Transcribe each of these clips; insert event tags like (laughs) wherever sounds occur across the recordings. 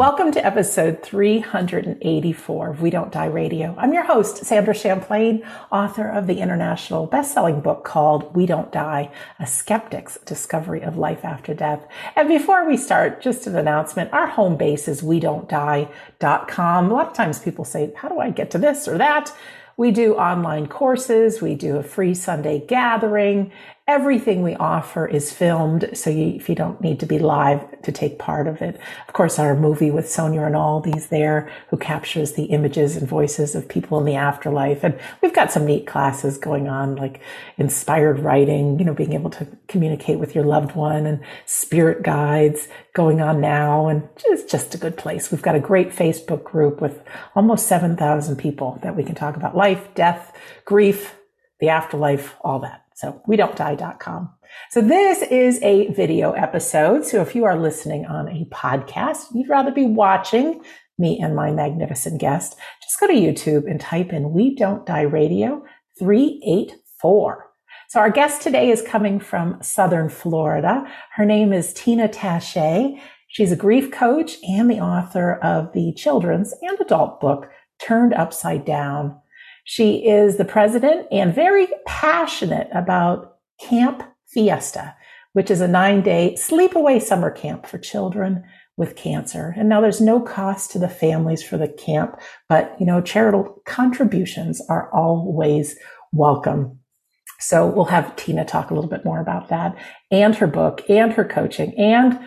Welcome to episode 384 of We Don't Die Radio. I'm your host, Sandra Champlain, author of the international best-selling book called We Don't Die, A Skeptic's Discovery of Life After Death. And before we start, just an announcement. Our home base is we don't die.com. A lot of times people say, how do I get to this or that? We do online courses. We do a free Sunday gathering everything we offer is filmed. So you, if you don't need to be live to take part of it, of course, our movie with Sonia Rinaldi's there who captures the images and voices of people in the afterlife. And we've got some neat classes going on, like inspired writing, you know, being able to communicate with your loved one and spirit guides going on now. And it's just a good place. We've got a great Facebook group with almost 7,000 people that we can talk about life, death, grief, the afterlife, all that. So we don't die.com. So this is a video episode. So if you are listening on a podcast, you'd rather be watching me and my magnificent guest, just go to YouTube and type in We Don't Die Radio 384. So our guest today is coming from Southern Florida. Her name is Teana Tache. She's a grief coach and the author of the children's and adult book, Turned Upside Down she is the president and very passionate about Camp Fiesta, which is a nine day sleepaway summer camp for children with cancer. And now there's no cost to the families for the camp, but you know, charitable contributions are always welcome. So we'll have Teana talk a little bit more about that and her book and her coaching and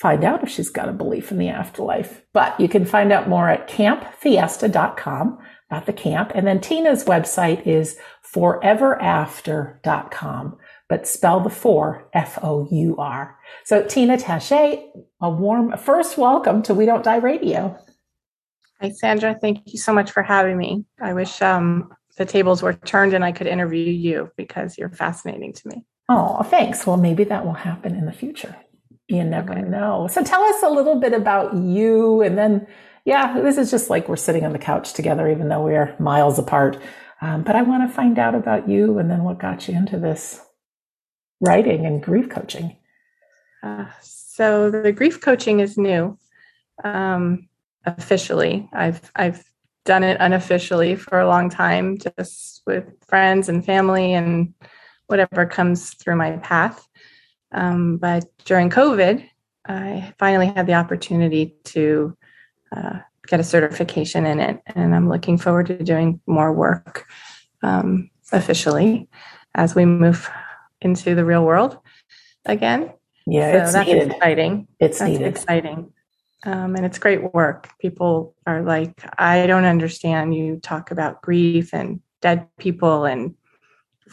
find out if she's got a belief in the afterlife. But you can find out more at campfiesta.com about the camp. And then Teana's website is foureverafter.com, but spell the four F O U R. So Teana Tache, a warm first welcome to We Don't Die Radio. Hi, Sandra. Thank you so much for having me. I wish um, the tables were turned and I could interview you because you're fascinating to me. Oh, thanks. Well, maybe that will happen in the future. You never okay. know. So tell us a little bit about you and then yeah, this is just like we're sitting on the couch together, even though we are miles apart. Um, but I want to find out about you and then what got you into this writing and grief coaching. Uh, so the grief coaching is new. Um, officially, I've I've done it unofficially for a long time, just with friends and family and whatever comes through my path. Um, but during COVID, I finally had the opportunity to uh, get a certification in it. And I'm looking forward to doing more work um, officially as we move into the real world again. Yeah, so it's that's needed. exciting. It's that's needed. exciting. Um, and it's great work. People are like, I don't understand. You talk about grief and dead people, and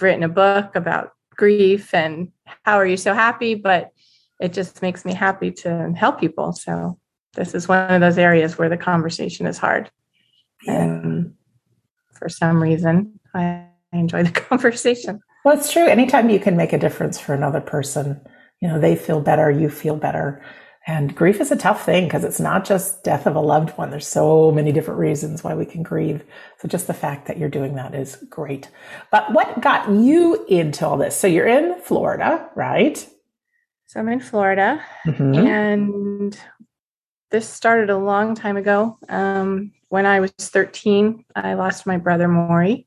written a book about grief, and how are you so happy? But it just makes me happy to help people. So this is one of those areas where the conversation is hard. And for some reason, I enjoy the (laughs) conversation. Well, it's true. Anytime you can make a difference for another person, you know, they feel better, you feel better. And grief is a tough thing because it's not just death of a loved one. There's so many different reasons why we can grieve. So just the fact that you're doing that is great. But what got you into all this? So you're in Florida, right? So I'm in Florida mm-hmm. and this started a long time ago. Um, when I was 13, I lost my brother Maury.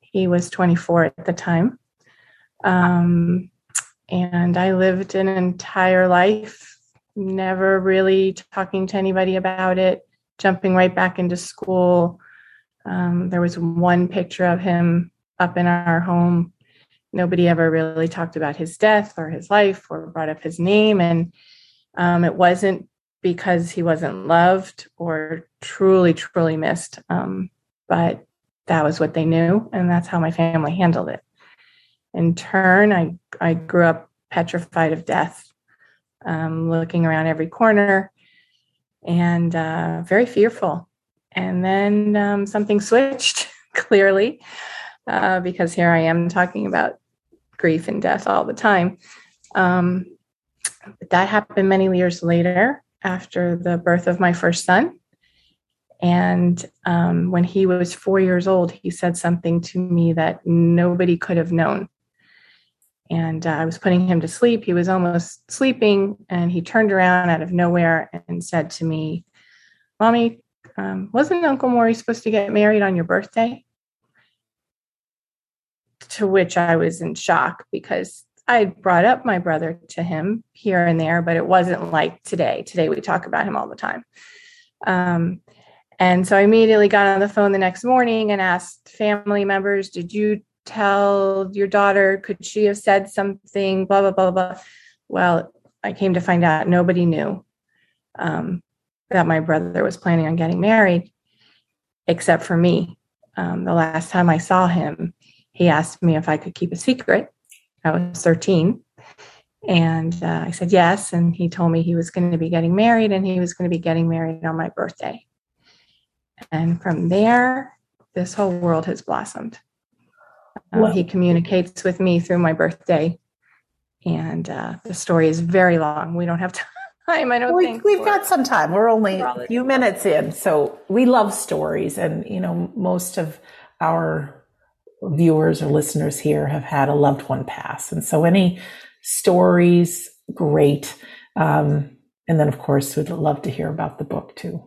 He was 24 at the time. Um, and I lived an entire life, never really talking to anybody about it, jumping right back into school. Um, there was one picture of him up in our home. Nobody ever really talked about his death or his life or brought up his name. And um, it wasn't because he wasn't loved or truly, truly missed. Um, but that was what they knew, and that's how my family handled it. In turn, I, I grew up petrified of death, um, looking around every corner and uh, very fearful. And then um, something switched (laughs) clearly uh, because here I am talking about grief and death all the time. Um, but that happened many years later after the birth of my first son. And um, when he was four years old, he said something to me that nobody could have known. And uh, I was putting him to sleep. He was almost sleeping, and he turned around out of nowhere and said to me, Mommy, um, wasn't Uncle Maury supposed to get married on your birthday? To which I was in shock because I brought up my brother to him here and there, but it wasn't like today. Today we talk about him all the time. Um, and so I immediately got on the phone the next morning and asked family members, Did you tell your daughter? Could she have said something? Blah, blah, blah, blah. Well, I came to find out nobody knew um, that my brother was planning on getting married except for me. Um, the last time I saw him, he asked me if I could keep a secret. I was 13. And uh, I said yes. And he told me he was going to be getting married and he was going to be getting married on my birthday. And from there, this whole world has blossomed. Well, he communicates with me through my birthday. And uh, the story is very long. We don't have (laughs) time, I don't we, think. We've got some time. We're only a few minutes in. So we love stories. And, you know, most of our viewers or listeners here have had a loved one pass. And so any stories, great. Um, and then, of course, we'd love to hear about the book too.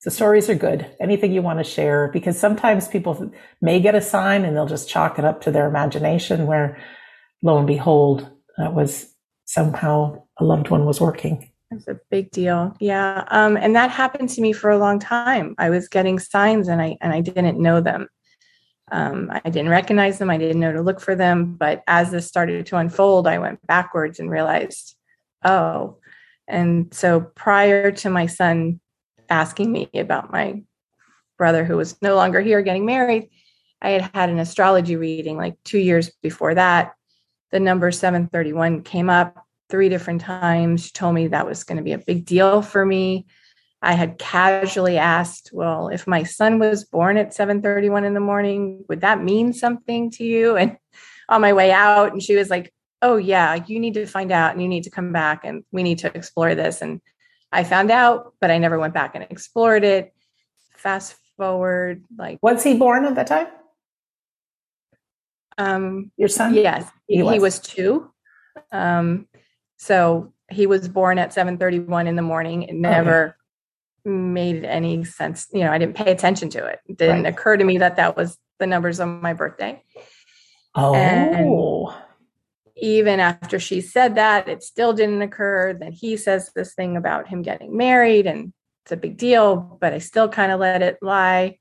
So stories are good. Anything you want to share, because sometimes people may get a sign and they'll just chalk it up to their imagination where lo and behold, that was somehow a loved one was working. It's a big deal. Yeah. Um, and that happened to me for a long time. I was getting signs and I and I didn't know them. Um, I didn't recognize them. I didn't know to look for them. But as this started to unfold, I went backwards and realized, oh. And so prior to my son asking me about my brother who was no longer here getting married, I had had an astrology reading like two years before that. The number 731 came up three different times. She told me that was going to be a big deal for me. I had casually asked, well, if my son was born at 7:31 in the morning, would that mean something to you? And on my way out, and she was like, oh yeah, you need to find out and you need to come back and we need to explore this. And I found out, but I never went back and explored it. Fast forward, like was he born at that time? Um, your son? Yes, he, he was. He was two. Um, so he was born at 7:31 in the morning. Never okay made any sense. You know, I didn't pay attention to it. It didn't right. occur to me that that was the numbers on my birthday. Oh. And even after she said that, it still didn't occur. Then he says this thing about him getting married and it's a big deal, but I still kind of let it lie.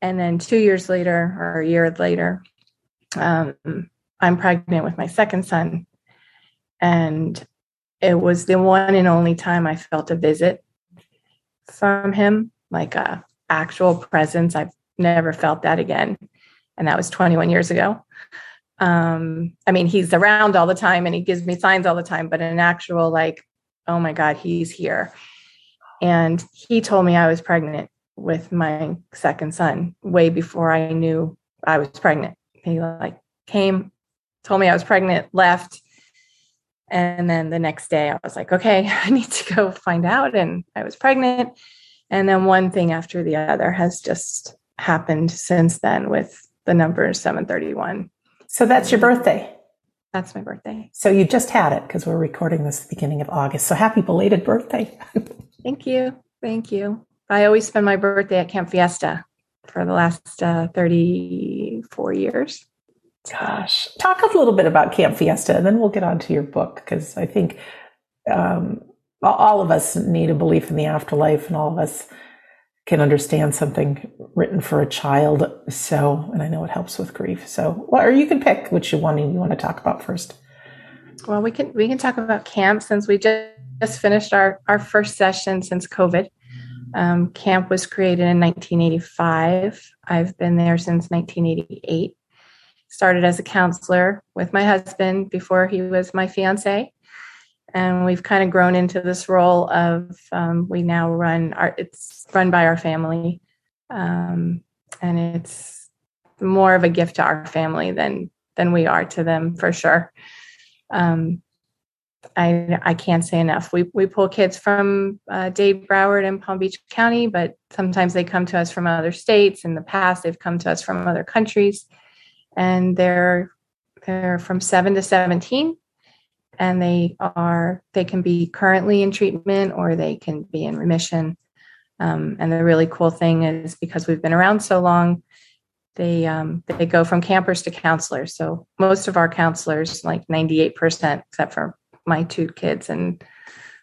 And then two years later, or a year later, um, I'm pregnant with my second son. And it was the one and only time I felt a visit from him, like a actual presence. I've never felt that again. And that was 21 years ago. Um, I mean, he's around all the time and he gives me signs all the time, but an actual like, oh my God, he's here. And he told me I was pregnant with my second son way before I knew I was pregnant. He like came, told me I was pregnant, left. And then the next day I was like, okay, (laughs) I need to go find out. And I was pregnant. And then one thing after the other has just happened since then with the number 731. So that's your birthday. That's my birthday. So you just had it because we're recording this at the beginning of August. So happy belated birthday. (laughs) Thank you. Thank you. I always spend my birthday at Camp Fiesta for the last uh, 34 years. Gosh, talk a little bit about Camp Fiesta and then we'll get on to your book because I think um, all of us need a belief in the afterlife and all of us can understand something written for a child. So, and I know it helps with grief. So, well, or you can pick which one you want to talk about first. Well, we can we can talk about camp since we just, just finished our our first session since COVID. Um, camp was created in 1985. I've been there since 1988 started as a counselor with my husband before he was my fiance and we've kind of grown into this role of um, we now run our it's run by our family um, and it's more of a gift to our family than than we are to them for sure um, I, I can't say enough. We, we pull kids from uh, Dade, Broward, and Palm Beach County, but sometimes they come to us from other states. In the past, they've come to us from other countries and they're they're from seven to 17 and they are they can be currently in treatment or they can be in remission. Um, and the really cool thing is because we've been around so long they um, they go from campers to counselors. So most of our counselors like 98% except for my two kids and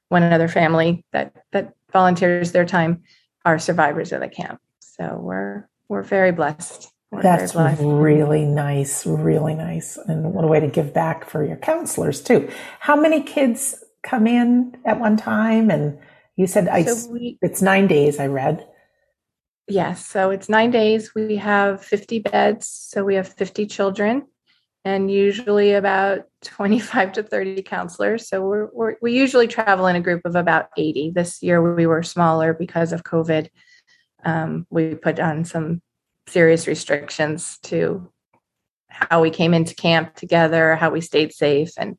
one other family that that volunteers their time are survivors of the camp. So we're we're very blessed that's really nice really nice and what a way to give back for your counselors too how many kids come in at one time and you said I, so we, it's nine days i read Yes. So it's nine days. We have 50 beds. So we have 50 children and usually about 25 to 30 counselors. So we're, we're, we usually travel in a group of about 80. This year we were smaller because of COVID. Um, we put on some serious restrictions to how we came into camp together, how we stayed safe, and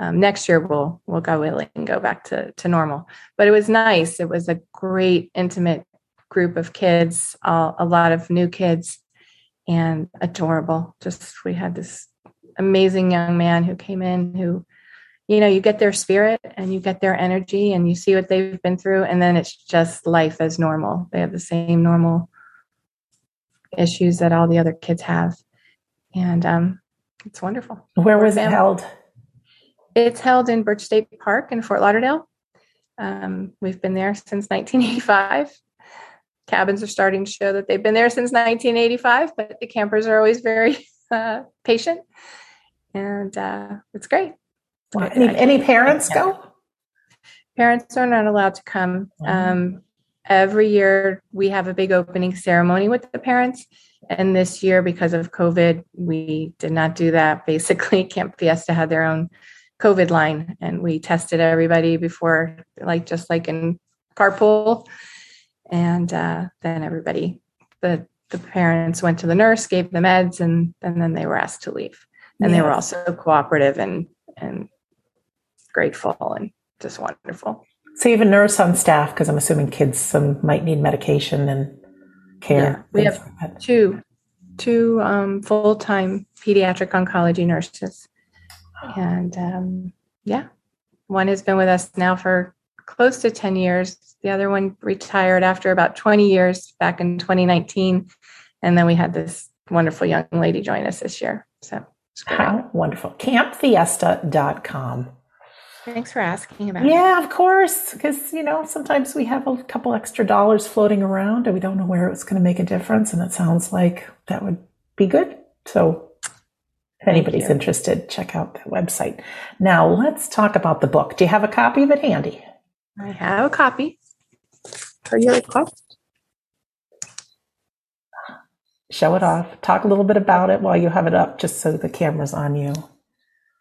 um, next year we'll we'll go and go back to to normal. But it was nice. It was a great intimate group of kids, uh, a lot of new kids, and adorable. Just we had this amazing young man who came in who, you know, you get their spirit and you get their energy and you see what they've been through, and then it's just life as normal. They have the same normal issues that all the other kids have, and um, it's wonderful. Where was it held? It's held in Birch State Park in Fort Lauderdale. Um, we've been there since 1985 cabins are starting to show that they've been there since 1985, but the campers are always very (laughs) uh, patient, and uh, it's great. Wow. Any, any parents go? Parents are not allowed to come. Um, every year we have a big opening ceremony with the parents. And this year, because of COVID, we did not do that. (laughs) Basically, Camp Fiesta had their own COVID line, and we tested everybody before, like just like in carpool and uh, then everybody the the parents went to the nurse gave the meds and and then they were asked to leave and they were also cooperative and and grateful and just wonderful so you have a nurse on staff because i'm assuming kids some might need medication and care yeah, we have like two two um, full-time pediatric oncology nurses and um, yeah one has been with us now for close to 10 years the other one retired after about 20 years back in 2019. And then we had this wonderful young lady join us this year. So how wonderful. Campfiesta.com. Thanks for asking about it. Yeah, of course. Because, you know, sometimes we have a couple extra dollars floating around and we don't know where it's going to make a difference. And it sounds like that would be good. So if anybody's interested, check out that website. Now let's talk about the book. Do you have a copy of it handy? I have a copy per your request. Show it off. Talk a little bit about it while you have it up, just so the camera's on you.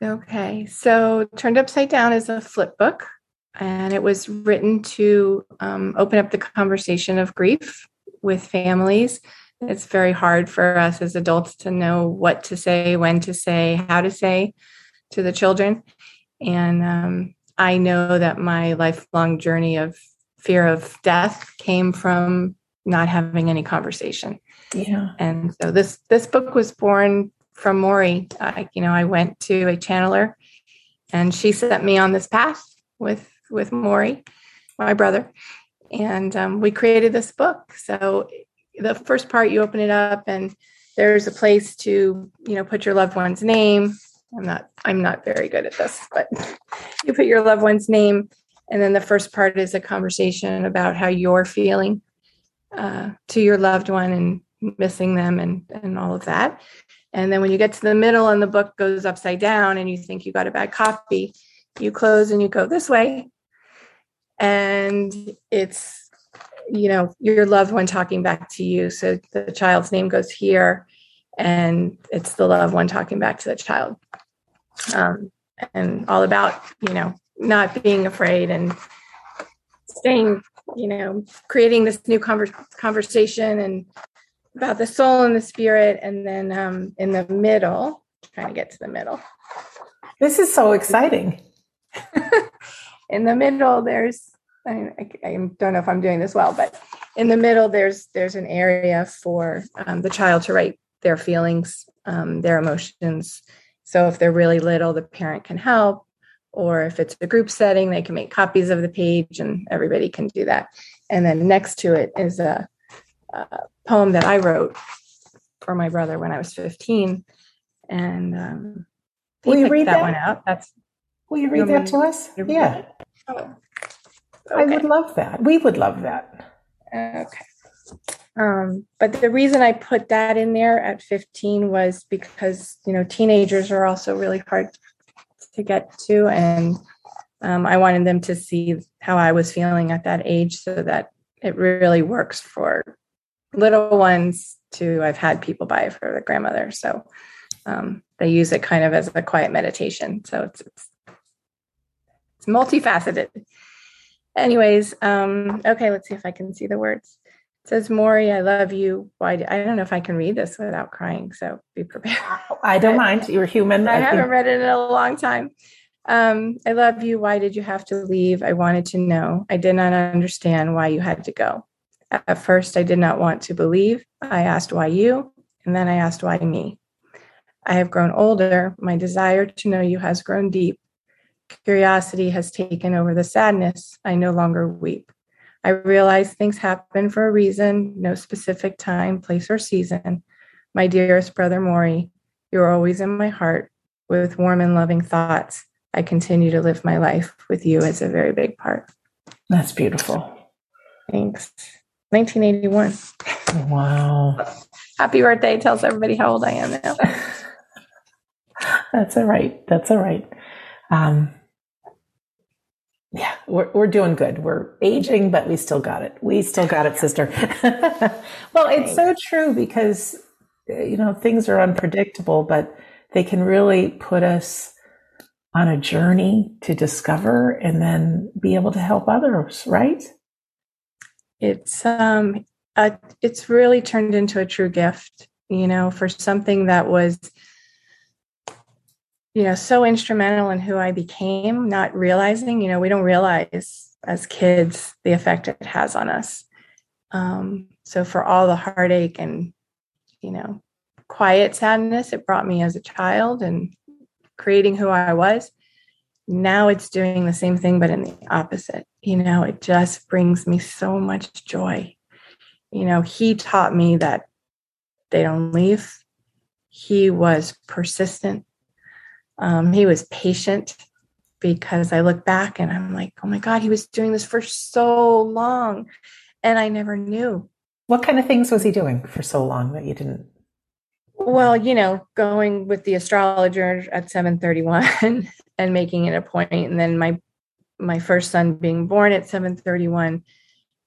Okay, so Turned Upside Down is a flip book, and it was written to um, open up the conversation of grief with families. It's very hard for us as adults to know what to say, when to say, how to say to the children. And um, I know that my lifelong journey of fear of death came from not having any conversation. Yeah. And so this this book was born from Maury. You know, I went to a channeler and she set me on this path with with Maury, my brother. And um, we created this book. So the first part you open it up and there's a place to, you know, put your loved one's name. I'm not I'm not very good at this, but (laughs) you put your loved one's name and then the first part is a conversation about how you're feeling uh, to your loved one and missing them and, and all of that. And then when you get to the middle and the book goes upside down and you think you got a bad copy, you close and you go this way. And it's, you know, your loved one talking back to you. So the child's name goes here and it's the loved one talking back to the child. Um, and all about, you know, not being afraid and staying, you know, creating this new conver- conversation and about the soul and the spirit. And then um, in the middle, trying to get to the middle. This is so exciting. (laughs) in the middle, there's I, I, don't know if I'm doing this well, but in the middle, there's there's an area for um, the child to write their feelings, um, their emotions, So if they're really little, the parent can help. Or if it's a group setting, they can make copies of the page and everybody can do that. And then next to it is a, a poem that I wrote for my brother when I was 15. And um, will you read that, that, one out? That's will you read that to us? Yeah. Oh, okay. I would love that. We would love that. Okay. Um, but the reason I put that in there at 15 was because, you know, teenagers are also really hard to get to. And um, I wanted them to see how I was feeling at that age so that it really works for little ones too. I've had people buy it for their grandmother. So um, they use it kind of as a quiet meditation. So it's, it's, it's multifaceted. Anyways, um, okay, let's see if I can see the words. It says, Maury, I love you. Why? Do, I don't know if I can read this without crying, so be prepared. I don't mind. You're human. I, I haven't read it in a long time. Um, I love you. Why did you have to leave? I wanted to know. I did not understand why you had to go. At first, I did not want to believe. I asked why you, and then I asked why me. I have grown older. My desire to know you has grown deep. Curiosity has taken over the sadness. I no longer weep. I realize things happen for a reason, no specific time, place, or season. My dearest brother Maury, you're always in my heart with warm and loving thoughts. I continue to live my life with you as a very big part. That's beautiful. Thanks. 1981. Wow. Happy birthday tells everybody how old I am now. (laughs) That's all right. That's all right. Um, yeah, we're, we're doing good. We're aging, but we still got it. We still got it, sister. (laughs) well, it's so true because, you know, things are unpredictable, but they can really put us on a journey to discover and then be able to help others, right? It's, um, a, it's really turned into a true gift, you know, for something that was you know so instrumental in who i became not realizing you know we don't realize as kids the effect it has on us. Um, so for all the heartache and you know quiet sadness it brought me as a child and creating who i was now it's doing the same thing but in the opposite you know it just brings me so much joy you know he taught me that they don't leave he was persistent um, he was patient because I look back and I'm like, oh my God, he was doing this for so long. And I never knew. What kind of things was he doing for so long that you didn't? Well, you know, going with the astrologer at 731 (laughs) and making it a point, and then my my first son being born at 731.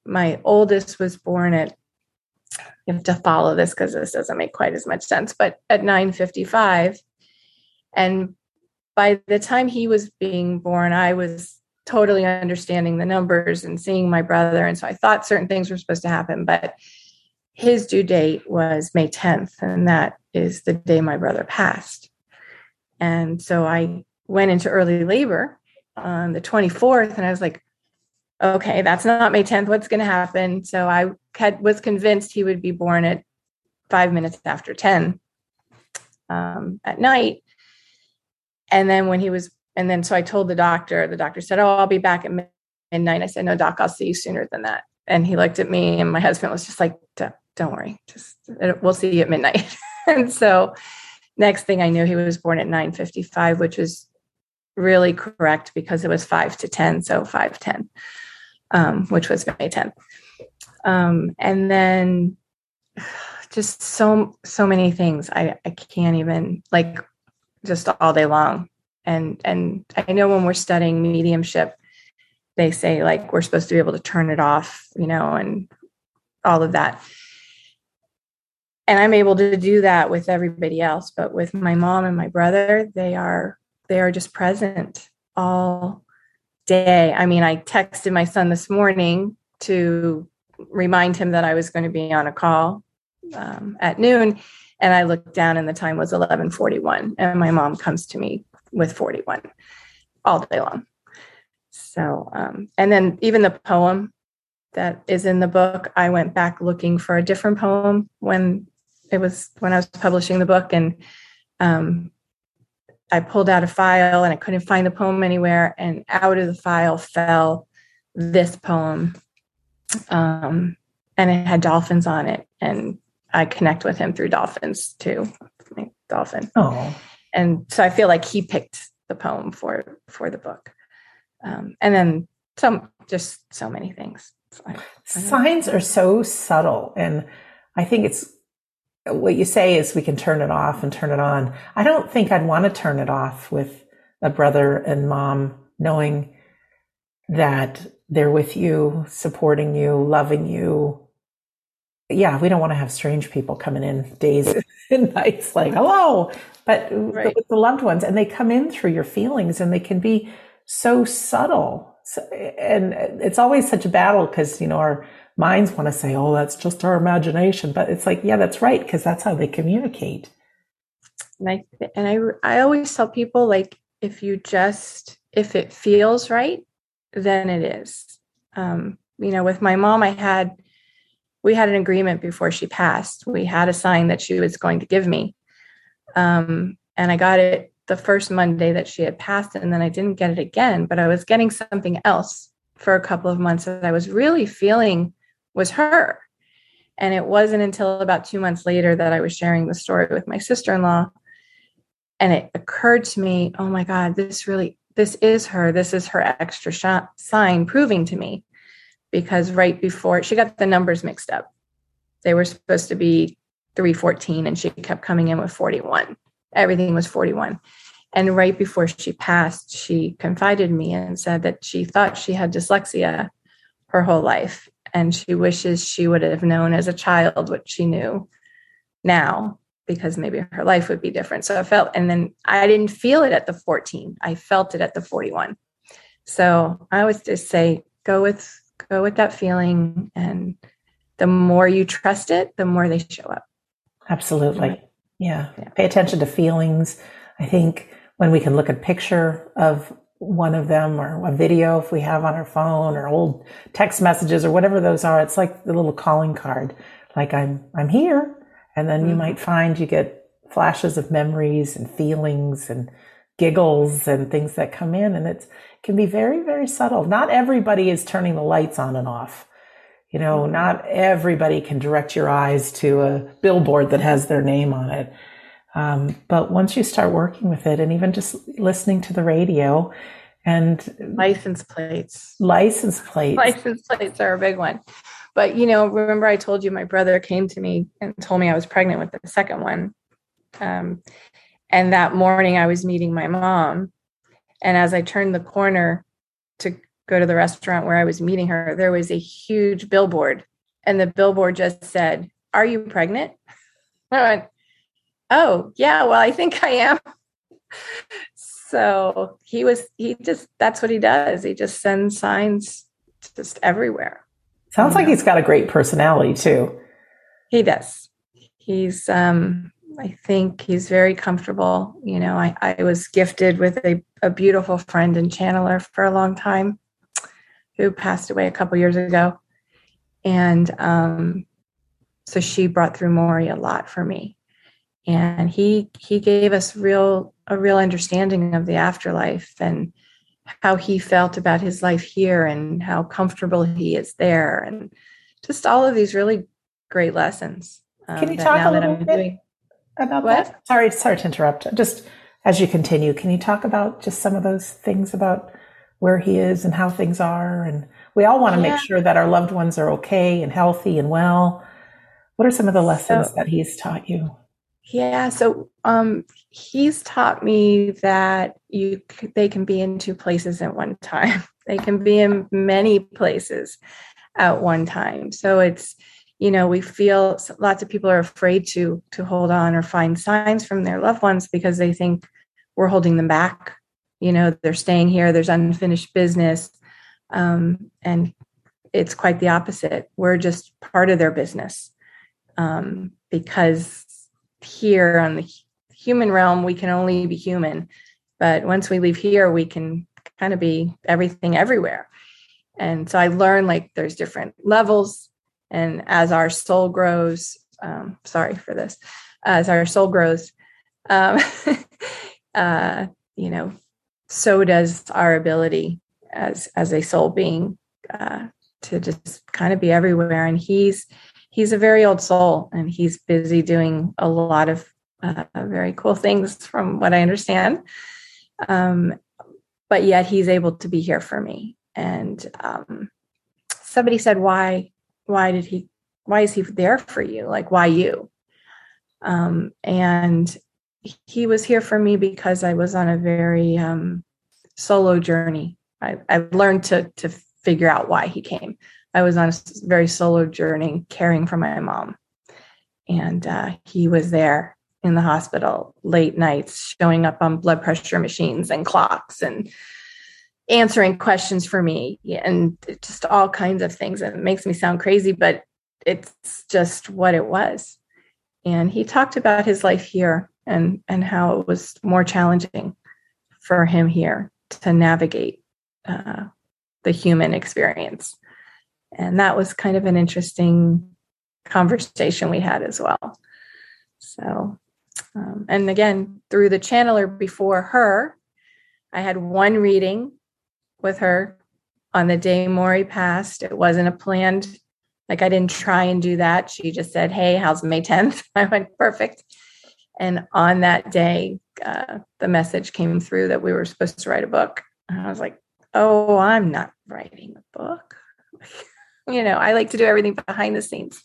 My oldest was born at you have to follow this because this doesn't make quite as much sense, but at 955 and by the time he was being born, I was totally understanding the numbers and seeing my brother. And so I thought certain things were supposed to happen, but his due date was May 10th, and that is the day my brother passed. And so I went into early labor on the 24th, and I was like, okay, that's not May 10th. What's going to happen? So I had, was convinced he would be born at five minutes after 10 um, at night. And then when he was, and then so I told the doctor, the doctor said, Oh, I'll be back at midnight. I said, No, doc, I'll see you sooner than that. And he looked at me, and my husband was just like, Don't worry, just we'll see you at midnight. (laughs) and so next thing I knew, he was born at 9:55, which was really correct because it was five to 10, so 510, um, which was May 10th. Um, and then just so so many things I, I can't even like just all day long. And and I know when we're studying mediumship, they say like we're supposed to be able to turn it off, you know, and all of that. And I'm able to do that with everybody else, but with my mom and my brother, they are they are just present all day. I mean, I texted my son this morning to remind him that I was going to be on a call um, at noon and I looked down and the time was 11:41 and my mom comes to me with 41 all day long. So um, and then even the poem that is in the book, I went back looking for a different poem when it was when I was publishing the book and um, I pulled out a file and I couldn't find the poem anywhere. And out of the file fell this poem. Um, and it had dolphins on it. And I connect with him through dolphins too. Dolphin. Oh. And so I feel like he picked the poem for for the book. Um, and then some just so many things. I, I Signs are so subtle. And I think it's what you say is we can turn it off and turn it on. I don't think I'd want to turn it off with a brother and mom knowing that they're with you, supporting you, loving you. Yeah, we don't want to have strange people coming in days (laughs) and nights like, hello, but right. with the loved ones, and they come in through your feelings and they can be so subtle. So, and it's always such a battle because, you know, our minds want to say, oh, that's just our imagination. But it's like, yeah, that's right, because that's how they communicate. And I, and I, I always tell people, like, if you just, if it feels right, then it is. Um, you know, with my mom, I had, we had an agreement before she passed. We had a sign that she was going to give me. Um, and I got it the first Monday that she had passed, and then I didn't get it again, but I was getting something else for a couple of months that I was really feeling was her. And it wasn't until about two months later that I was sharing the story with my sister in law. And it occurred to me, oh my God, this really, this is her. This is her extra sh- sign proving to me. Because right before she got the numbers mixed up, they were supposed to be 314 and she kept coming in with 41. Everything was 41. And right before she passed, she confided me and said that she thought she had dyslexia her whole life and she wishes she would have known as a child what she knew now because maybe her life would be different. So I felt, and then I didn't feel it at the 14. I felt it at the 41. So I always just say, go with, go with that feeling. And the more you trust it, the more they show up. Absolutely. Yeah. yeah. Pay attention to feelings. I think when we can look at picture of one of them or a video if we have on our phone or old text messages or whatever those are. It's like the little calling card, like I'm, I'm here. And then mm-hmm. you might find you get flashes of memories and feelings and giggles and things that come in. And it can be very, very subtle. Not everybody is turning the lights on and off. You know, mm-hmm. not everybody can direct your eyes to a billboard that has their name on it. Um, but once you start working with it and even just listening to the radio and license plates, license plates, license plates are a big one. But, you know, remember I told you my brother came to me and told me I was pregnant with the second one. Um, and that morning I was meeting my mom. And as I turned the corner to go to the restaurant where I was meeting her, there was a huge billboard. And the billboard just said, Are you pregnant? (laughs) I went, oh yeah well i think i am. (laughs) So he was he just that's what he does. He just sends signs just everywhere sounds like know. he's got a great personality too. He does. He's um i think he's very comfortable you know i, I was gifted with a, a beautiful friend and channeler for a long time who passed away a couple years ago. And um so she brought through maury a lot for me and he he gave us real a real understanding of the afterlife and how he felt about his life here and how comfortable he is there and just all of these really great lessons um, can you talk a little bit doing, about what? that? Sorry sorry to interrupt. Just as you continue can you talk about just some of those things about where he is and how things are? And we all want to yeah. make sure that our loved ones are okay and healthy and well. What are some of the lessons so, that he's taught you yeah, so um, he's taught me that you they can be in two places at one time. (laughs) They can be in many places at one time. So it's you know we feel lots of people are afraid to to hold on or find signs from their loved ones because they think we're holding them back. You know they're staying here. There's unfinished business, um, and it's quite the opposite. We're just part of their business um, because here on the human realm, we can only be human. But once we leave here, we can kind of be everything everywhere. And so I learned like there's different levels. And as our soul grows, um, sorry for this, as our soul grows, um, (laughs) uh, you know, so does our ability as as a soul being uh, to just kind of be everywhere. And he's he's a very old soul, and he's busy doing a lot of uh, very cool things, from what I understand. Um, but yet he's able to be here for me. And um, somebody said, "Why? Why did he? Why is he there for you? Like, why you?" Um, and he was here for me because I was on a very um, solo journey. I, I learned to to figure out why he came. I was on a very solo journey caring for my mom, and uh, he was there in the hospital late nights, showing up on blood pressure machines and clocks and answering questions for me and just all kinds of things. It makes me sound crazy, but it's just what it was. And he talked about his life here and and how it was more challenging for him here to navigate uh, the human experience and that was kind of an interesting conversation we had as well. So um, and again through the channeler before her i had one reading with her on the day Maury passed. It wasn't a planned like i didn't try and do that. She just said hey how's may 10th (laughs) i went perfect. And on that day, uh, the message came through that we were supposed to write a book. And I was like, oh, I'm not writing a book. (laughs) you know, I like to do everything behind the scenes.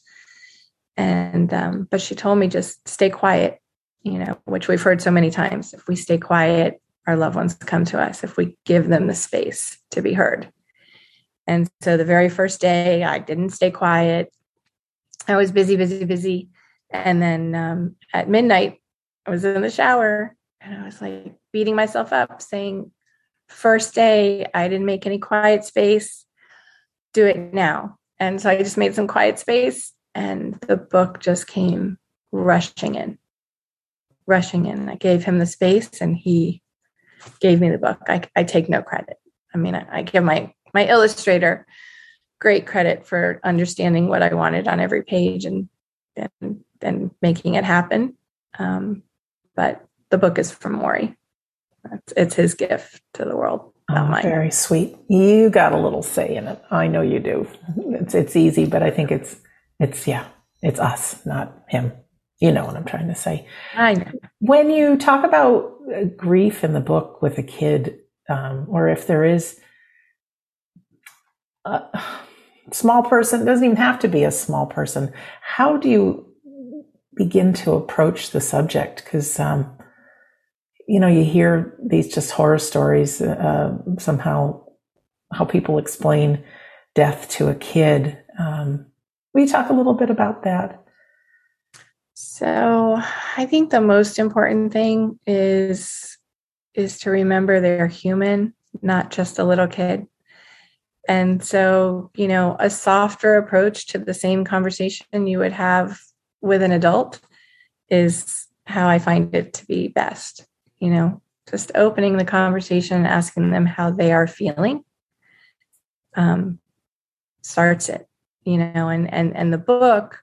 And, um, but she told me just stay quiet, you know, which we've heard so many times. If we stay quiet, our loved ones come to us if we give them the space to be heard. And so the very first day, I didn't stay quiet. I was busy, busy, busy. And then um, at midnight, I was in the shower and I was like beating myself up, saying, First day, I didn't make any quiet space. Do it now. And so I just made some quiet space, and the book just came rushing in, rushing in. I gave him the space, and he gave me the book. I, I take no credit. I mean, I, I give my my illustrator great credit for understanding what I wanted on every page and and then making it happen. Um, but the book is from Maury. It's, it's his gift to the world, oh, mine. Very sweet. You got a little say in it. I know you do. It's it's easy, but I think it's it's yeah, it's us, not him. You know what I'm trying to say. I know. When you talk about uh, grief in the book with a kid, um, or if there is a small person, doesn't even have to be a small person. How do you begin to approach the subject because um, you know you hear these just horror stories uh, somehow how people explain death to a kid. Um, will you talk a little bit about that? So i think the most important thing is is to remember they're human not just a little kid. And so you know a softer approach to the same conversation you would have with an adult is how I find it to be best. You know, just opening the conversation and asking them how they are feeling um, starts it. You know, and and and the book,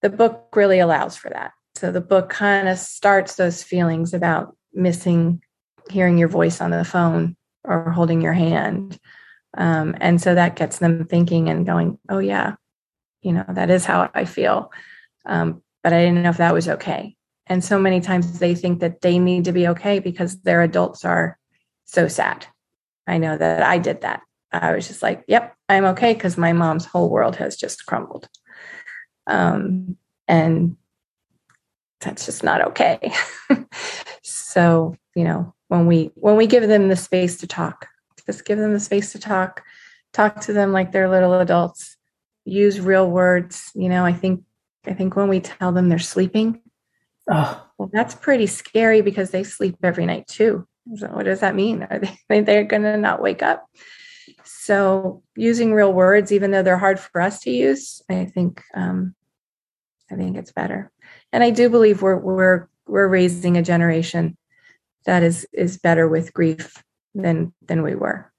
the book really allows for that. So the book kind of starts those feelings about missing hearing your voice on the phone or holding your hand. Um, and so that gets them thinking and going, oh, yeah, you know, that is how I feel. Um, but I didn't know if that was okay. And so many times they think that they need to be okay because their adults are so sad. I know that I did that. I was just like, yep, I'm okay because my mom's whole world has just crumbled. Um, and that's just not okay. (laughs) so, you know, when we when we give them the space to talk, just give them the space to talk, talk to them like they're little adults, use real words. You know, I think I think when we tell them they're sleeping, oh. well, that's pretty scary because they sleep every night too. So what does that mean? Are they (laughs) they're going to not wake up? So using real words, even though they're hard for us to use, I think um, I think it's better. And I do believe we're we're we're raising a generation that is is better with grief than than we were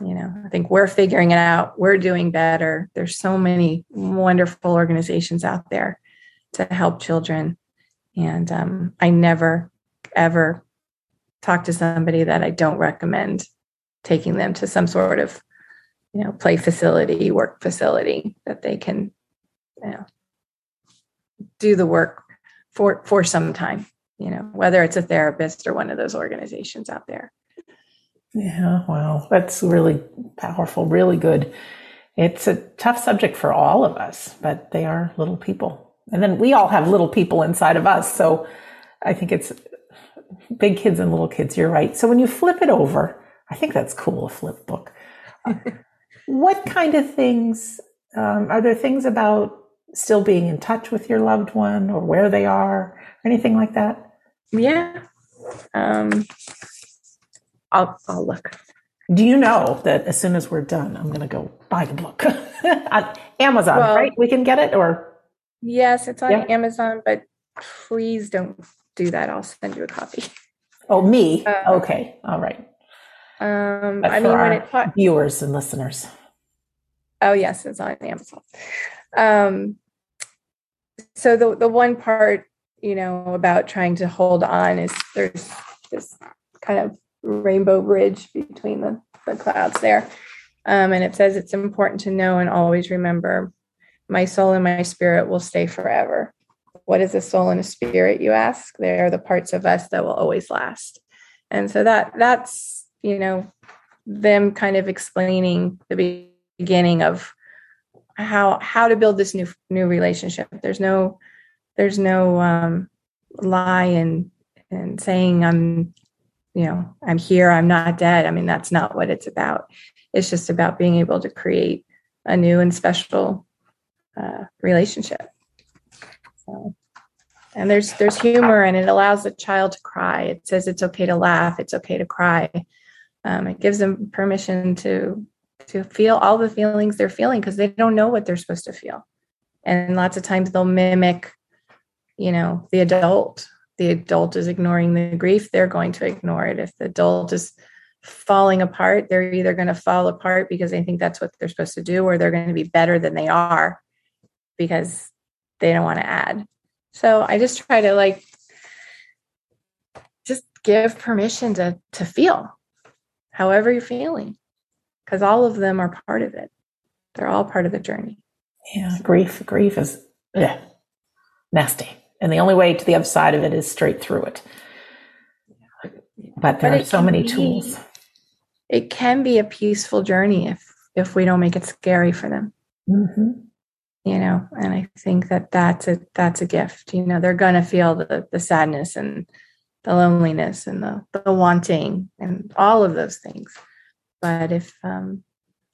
you know i think we're figuring it out we're doing better there's so many wonderful organizations out there to help children and um, i never ever talk to somebody that I don't recommend taking them to some sort of, you know, play facility, work facility that they can, you know, do the work for for some time. You know, whether it's a therapist or one of those organizations out there. Yeah, wow, that's really powerful, really good. It's a tough subject for all of us, but they are little people. And then we all have little people inside of us. So I think it's big kids and little kids. You're right. So when you flip it over, I think that's cool, a flip book. what kind of things um, are there things about still being in touch with your loved one or where they are, or anything like that? Yeah. Um, I'll, I'll look. Do you know that as soon as we're done, I'm going to go buy the book (laughs) on Amazon, well, right? We can get it or? Yes, it's on yeah. Amazon, but please don't do that. I'll send you a copy. Oh, me? Uh, okay. All right. Um, I mean, when it talks. viewers and listeners. Oh yes, it's on Amazon. Um, so the the one part, you know, about trying to hold on is there's this kind of rainbow bridge between the, the clouds there. Um, and it says it's important to know and always remember my soul and my spirit will stay forever. What is a soul and a spirit, you ask? They are the parts of us that will always last. And so that that's, you know, them kind of explaining the beginning of how how to build this new new relationship. There's no there's no um lie and and saying I'm you know, I'm here, I'm not dead. I mean, that's not what it's about. It's just about being able to create a new and special uh, relationship. So, and there's there's humor, and it allows the child to cry. It says it's okay to laugh, it's okay to cry. Um, it gives them permission to to feel all the feelings they're feeling because they don't know what they're supposed to feel, and lots of times they'll mimic, you know, the adult the adult is ignoring the grief, they're going to ignore it. If the adult is falling apart, they're either going to fall apart because they think that's what they're supposed to do, or they're going to be better than they are because they don't want to add. So I just try to like just give permission to to feel however you're feeling because all of them are part of it. They're all part of the journey. Yeah, grief grief is yeah, nasty. And the only way to the other side of it is straight through it. But there but are so many be, tools. It can be a peaceful journey if if we don't make it scary for them. Mm-hmm. You know, and I think that that's a that's a gift. You know, they're gonna feel the the sadness and the loneliness and the the wanting and all of those things. But if um,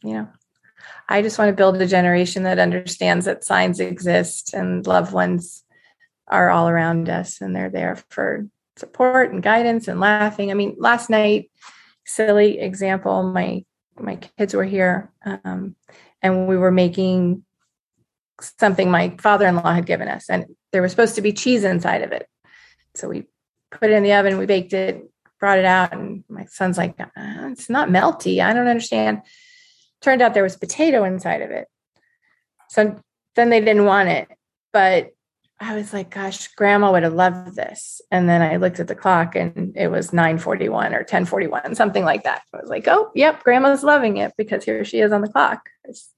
you know, I just want to build a generation that understands that signs exist and loved ones are all around us and they're there for support and guidance and laughing. I mean, last night, silly example, my my kids were here um, and we were making something my father-in-law had given us and there was supposed to be cheese inside of it. So we put it in the oven, we baked it, brought it out, and my son's like, uh, it's not melty. I don't understand. Turned out there was potato inside of it. So then they didn't want it. But I was like, gosh, grandma would have loved this. And then I looked at the clock and it was 941 or 1041, something like that. I was like, oh, yep, grandma's loving it because here she is on the clock. It's,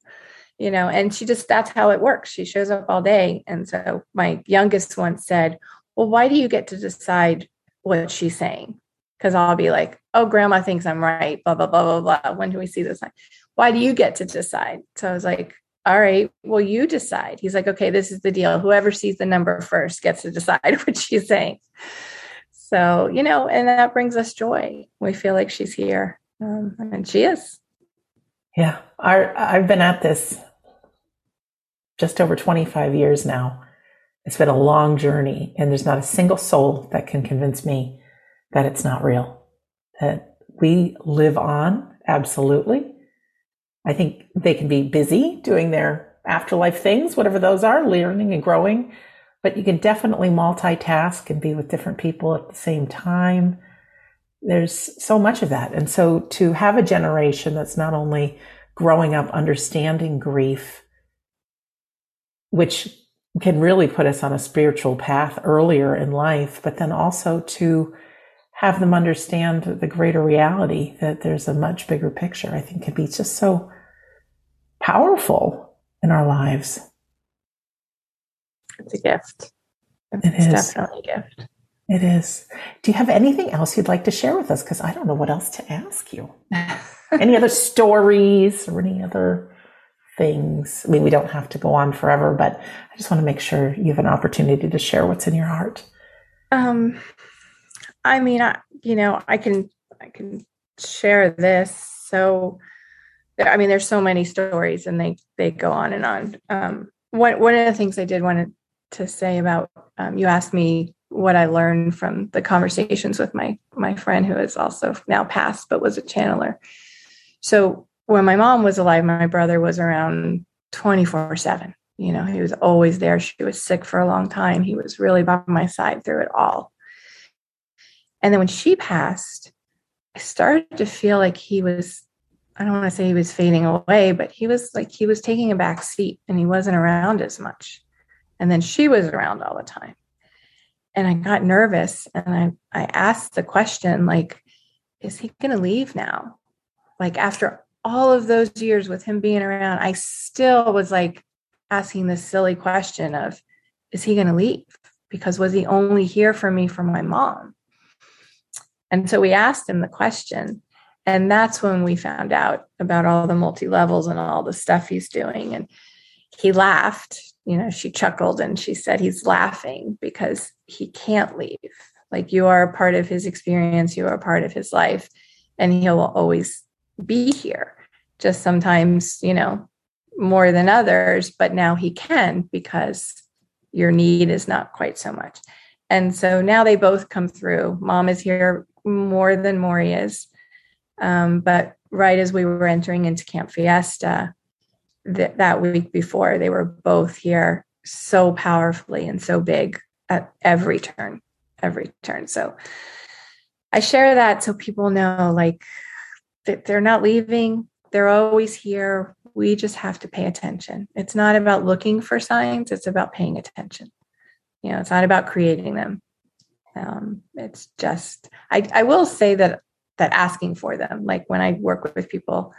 you know, and she just, that's how it works. She shows up all day. And so my youngest once said, well, why do you get to decide what she's saying? Because I'll be like, oh, grandma thinks I'm right, blah, blah, blah, blah, blah. When do we see this? Why do you get to decide? So I was like, all right, well, you decide. He's like, okay, this is the deal. Whoever sees the number first gets to decide (laughs) what she's saying. So, you know, and that brings us joy. We feel like she's here. Um, and she is. Yeah. Our, I've been at this just over 25 years now. It's been a long journey, and there's not a single soul that can convince me that it's not real, that we live on, absolutely I think they can be busy doing their afterlife things, whatever those are, learning and growing, but you can definitely multitask and be with different people at the same time. There's so much of that. And so to have a generation that's not only growing up understanding grief, which can really put us on a spiritual path earlier in life, but then also to have them understand the greater reality that there's a much bigger picture, I think can be just so powerful in our lives. It's a gift. It's it is. definitely a gift. It is. Do you have anything else you'd like to share with us? Because I don't know what else to ask you. (laughs) any other stories or any other things? I mean, we don't have to go on forever, but I just want to make sure you have an opportunity to share what's in your heart. Um, I mean, I, you know, I can, I can share this. So, I mean, there's so many stories and they, they go on and on. Um, one, one of the things I did want to say about, um, you asked me what I learned from the conversations with my my friend who is also now passed but was a channeler. So when my mom was alive, my brother was around 24/7. You know, he was always there. She was sick for a long time. He was really by my side through it all. And then when she passed, I started to feel like he was I don't want to say he was fading away, but he was like he was taking a back seat and he wasn't around as much. And then she was around all the time and I got nervous and I, I asked the question, like, is he going to leave now? Like, after all of those years with him being around, I still was like asking this silly question of, is he going to leave? Because was he only here for me for my mom? And so we asked him the question. And that's when we found out about all the multi levels and all the stuff he's doing. And he laughed you know, she chuckled and she said he's laughing because he can't leave. Like you are a part of his experience, you are a part of his life, and he'll always be here. Just sometimes, you know, more than others, but now he can because your need is not quite so much. And so now they both come through. Mom is here more than Maury is. Um, but right as we were entering into Camp Fiesta, th- that week before. They were both here so powerfully and so big at every turn, every turn. So I share that so people know like that they're not leaving, they're always here. We just have to pay attention. It's not about looking for signs, it's about paying attention. You know, it's not about creating them. Um, it's just I, I will say that that asking for them, like when I work with people,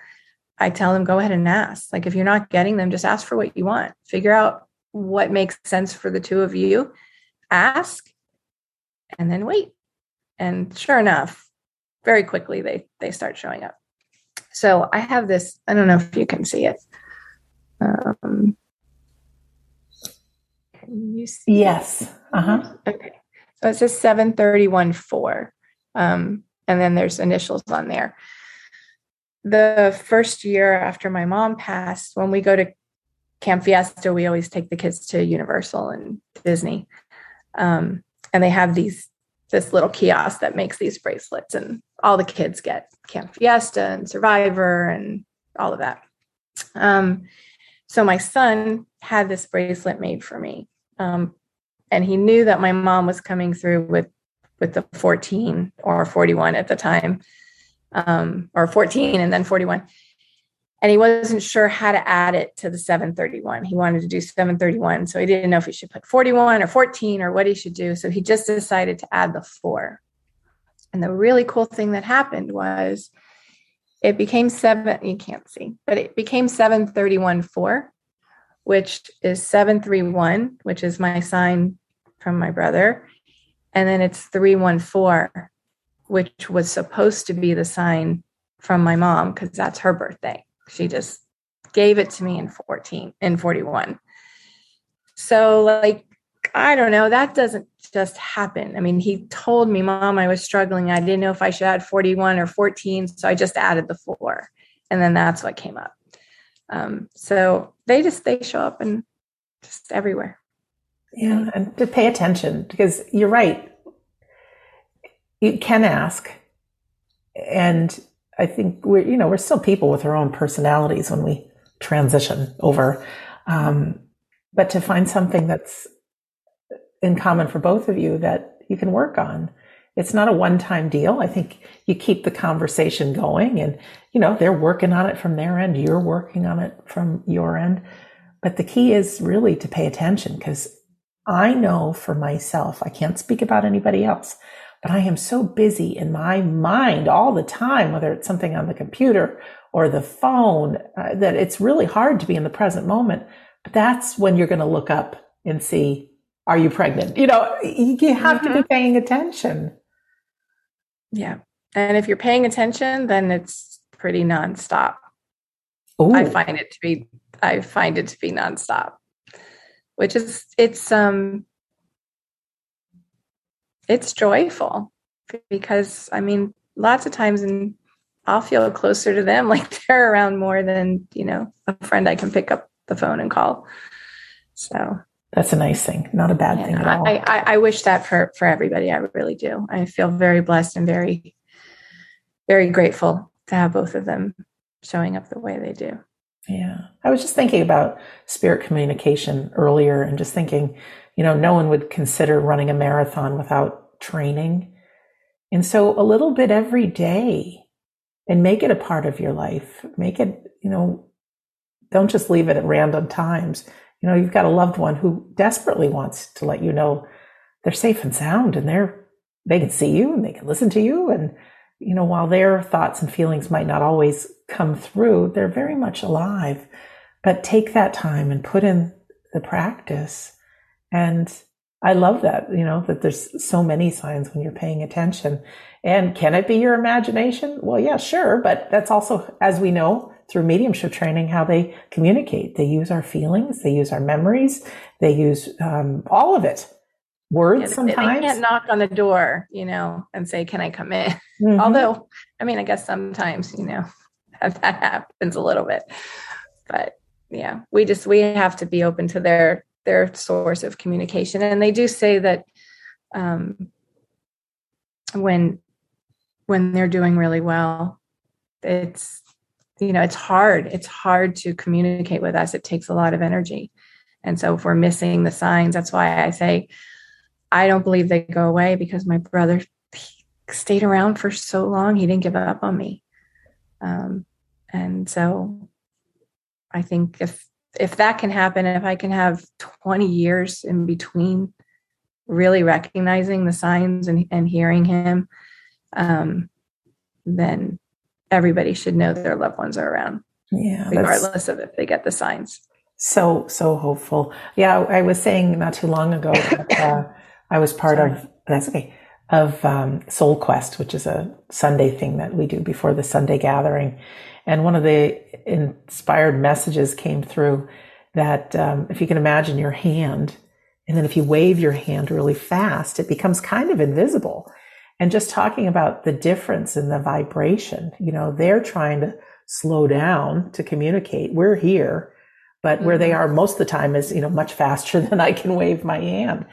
I tell them, go ahead and ask. Like, if you're not getting them, just ask for what you want. Figure out what makes sense for the two of you. Ask and then wait. And sure enough, very quickly they they start showing up. So I have this, I don't know if you can see it. Um, can you see? Yes. Uh-huh. Okay. So it says 731 4. Um, and then there's initials on there the first year after my mom passed, when we go to Camp Fiesta, we always take the kids to Universal and Disney. Um, and they have these this little kiosk that makes these bracelets, and all the kids get Camp Fiesta and Survivor and all of that. Um, so my son had this bracelet made for me, um, and he knew that my mom was coming through with with the 14 or 41 at the time um, or 14 and then 41 and he wasn't sure how to add it to the 731 he wanted to do 731 so he didn't know if he should put 41 or 14 or what he should do. So he just decided to add the four and the really cool thing that happened was it became seven you can't see but it became 731 4 which is 731 which is my sign from my brother and then it's 314 which was supposed to be the sign from my mom because that's her birthday. She just gave it to me in 14 in 41. So like I don't know, that doesn't just happen. I mean, he told me, "Mom, I was struggling. I didn't know if I should add 41 or 14, so I just added the 4." And then that's what came up. Um, so they just they show up and just everywhere. Yeah, and to pay attention because you're right you can ask. And I think we're, you know, we're still people with our own personalities when we transition over. Um, but to find something that's in common for both of you that you can work on. It's not a one time deal. I think you keep the conversation going and, you know, they're working on it from their end. You're working on it from your end. But the key is really to pay attention because I know for myself, I can't speak about anybody else, but I am so busy in my mind all the time, whether it's something on the computer or the phone, uh, that it's really hard to be in the present moment. But that's when you're going to look up and see, are you pregnant? You know, you have mm-hmm. to be mm-hmm. paying attention. Yeah. And if you're paying attention, then it's pretty nonstop. Ooh. I find it to be I find it to be nonstop. Which is it's um it's joyful because I mean lots of times and I'll feel closer to them (laughs) like they're around more than, you know, a friend I can pick up the phone and call. So that's a nice thing, not a bad yeah, thing at all. I, I, I wish that for for everybody. I really do. I feel very blessed and very very grateful to have both of them showing up the way they do. Yeah. I was just thinking about spirit communication earlier and just thinking, you know, no one would consider running a marathon without training. And so a little bit every day and make it a part of your life. Make it, you know, don't just leave it at random times. You know, you've got a loved one who desperately wants to let you know they're safe and sound and they're, they can see you and they can listen to you and you know, while their thoughts and feelings might not always come through, they're very much alive. But take that time and put in the practice. And I love that, you know, that there's so many signs when you're paying attention. And can it be your imagination? Well, yeah, sure. But that's also, as we know, through mediumship training, how they communicate. They use our feelings, they use our memories, they use um, all of it words yeah, sometimes. They can't knock on the door, you know, and say, "Can I come in?" Mm-hmm. Although, I mean, I guess sometimes, you know, that happens a little bit. But yeah, we just we have to be open to their their source of communication, and they do say that um, when when they're doing really well, it's you know it's hard. It's hard to communicate with us. It takes a lot of energy. And so if we're missing the signs, that's why I say I don't believe they go away because my brother stayed around for so long. He didn't give up on me. Um, and so I think if if that can happen, if I can have 20 years in between really recognizing the signs and, and hearing him, um, then everybody should know their loved ones are around. Yeah. Regardless of if they get the signs. So, so hopeful. Yeah. I was saying not too long ago that, uh, I was part Sorry. of, that's okay, of um, Soul Quest, which is a Sunday thing that we do before the Sunday gathering. And one of the inspired messages came through that um, if you can imagine your hand, and then if you wave your hand really fast, it becomes kind of invisible. And just talking about the difference in the vibration, you know, they're trying to slow down to communicate. We're here, but mm-hmm. where they mm-hmm. are most of the time is, you know, much faster (laughs) than I can wave my hand.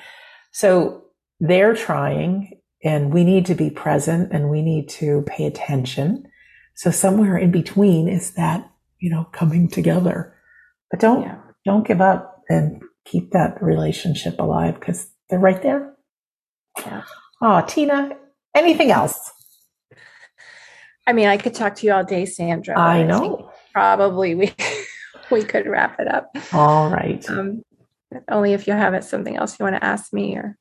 So they're trying and we need to be present and we need to pay attention. So somewhere in between is that, you know, coming together. But don't, yeah. don't give up and keep that relationship alive because they're right there. Yeah. Oh, Teana, anything else? I mean, I could talk to you all day, Sandra. I know. I probably we (laughs) we could wrap it up. All right. Um, only if you have something else you want to ask me or.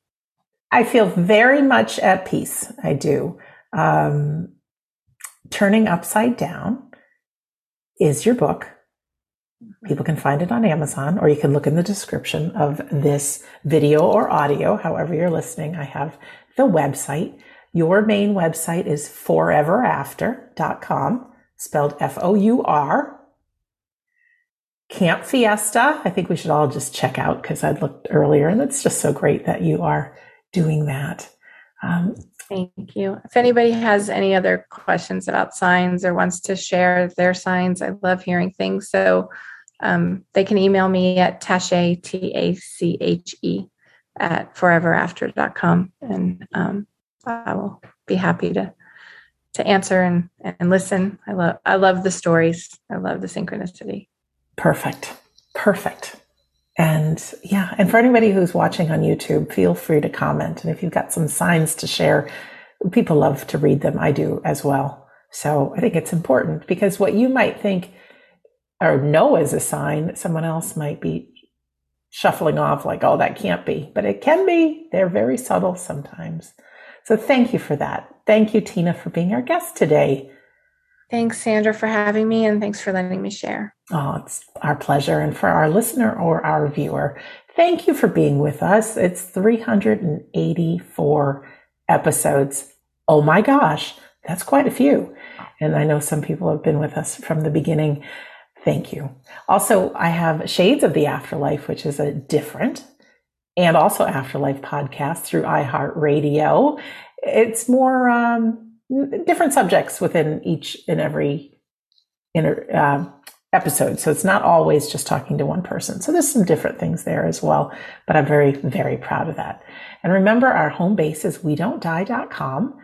I feel very much at peace. I do. Um, Turning Upside Down is your book. People can find it on Amazon, or you can look in the description of this video or audio, however you're listening. I have the website. Your main website is foureverafter.com, spelled F O U R Camp Fiesta, I think we should all just check out because I'd looked earlier and it's just so great that you are doing that. Um, Thank you. If anybody has any other questions about signs or wants to share their signs, I love hearing things. So um, they can email me at Tache, T A C H E, at foureverafter.com. And um, I will be happy to to answer and, and listen. I love I love the stories. I love the synchronicity. Perfect. Perfect. And yeah, and for anybody who's watching on YouTube, feel free to comment. And if you've got some signs to share, people love to read them. I do as well. So I think it's important because what you might think or know as a sign, someone else might be shuffling off like, oh, that can't be, but it can be. They're very subtle sometimes. So thank you for that. Thank you, Teana, for being our guest today. Thanks, Sandra, for having me, and thanks for letting me share. Oh, it's our pleasure. And for our listener or our viewer, thank you for being with us. It's 384 episodes. Oh my gosh, that's quite a few. And I know some people have been with us from the beginning. Thank you. Also, I have Shades of the Afterlife, which is a different and also Afterlife podcast through iHeartRadio. It's more um, different subjects within each and every inter, uh, episode. So it's not always just talking to one person. So there's some different things there as well. But I'm very, very proud of that. And remember, our home base is wedontdie.com.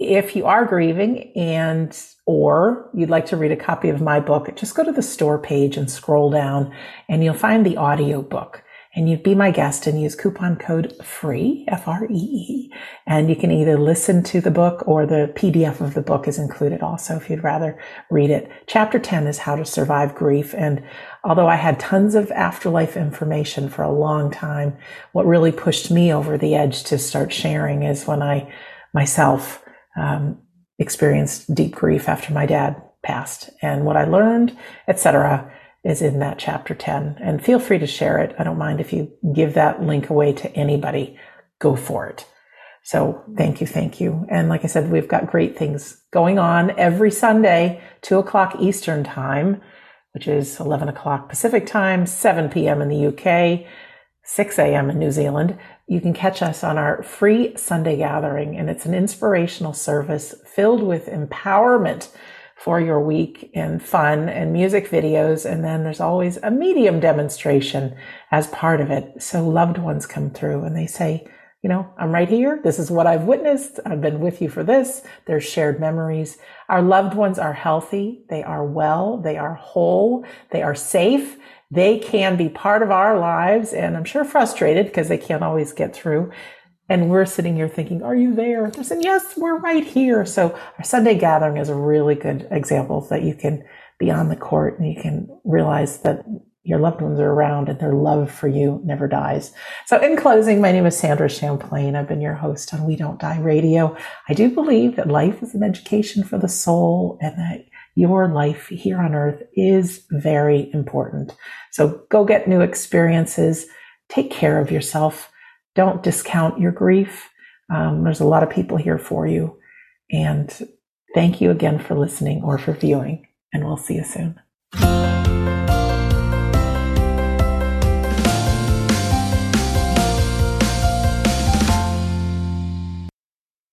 If you are grieving and or you'd like to read a copy of my book, just go to the store page and scroll down and you'll find the audio book and you'd be my guest and use coupon code FREE, F-R-E-E. And you can either listen to the book or the PDF of the book is included also if you'd rather read it. Chapter 10 is how to survive grief. And although I had tons of afterlife information for a long time, what really pushed me over the edge to start sharing is when I myself um, experienced deep grief after my dad passed and what I learned, etc is in that chapter 10. And feel free to share it. I don't mind if you give that link away to anybody. Go for it. So thank you. Thank you. And like I said, we've got great things going on every Sunday, two o'clock Eastern time, which is 11 o'clock Pacific time, 7 p.m. in the UK, 6 a.m. in New Zealand. You can catch us on our free Sunday gathering and it's an inspirational service filled with empowerment for your week and fun and music videos. And then there's always a medium demonstration as part of it. So loved ones come through and they say, you know, I'm right here. This is what I've witnessed. I've been with you for this. There's shared memories. Our loved ones are healthy. They are well. They are whole. They are safe. They can be part of our lives. And I'm sure frustrated because they can't always get through. And we're sitting here thinking, are you there? They're saying, yes, we're right here. So our Sunday gathering is a really good example that you can be on the court and you can realize that your loved ones are around and their love for you never dies. So in closing, my name is Sandra Champlain. I've been your host on We Don't Die Radio. I do believe that life is an education for the soul and that your life here on earth is very important. So go get new experiences. Take care of yourself don't discount your grief. Um, there's a lot of people here for you. And thank you again for listening or for viewing, and we'll see you soon.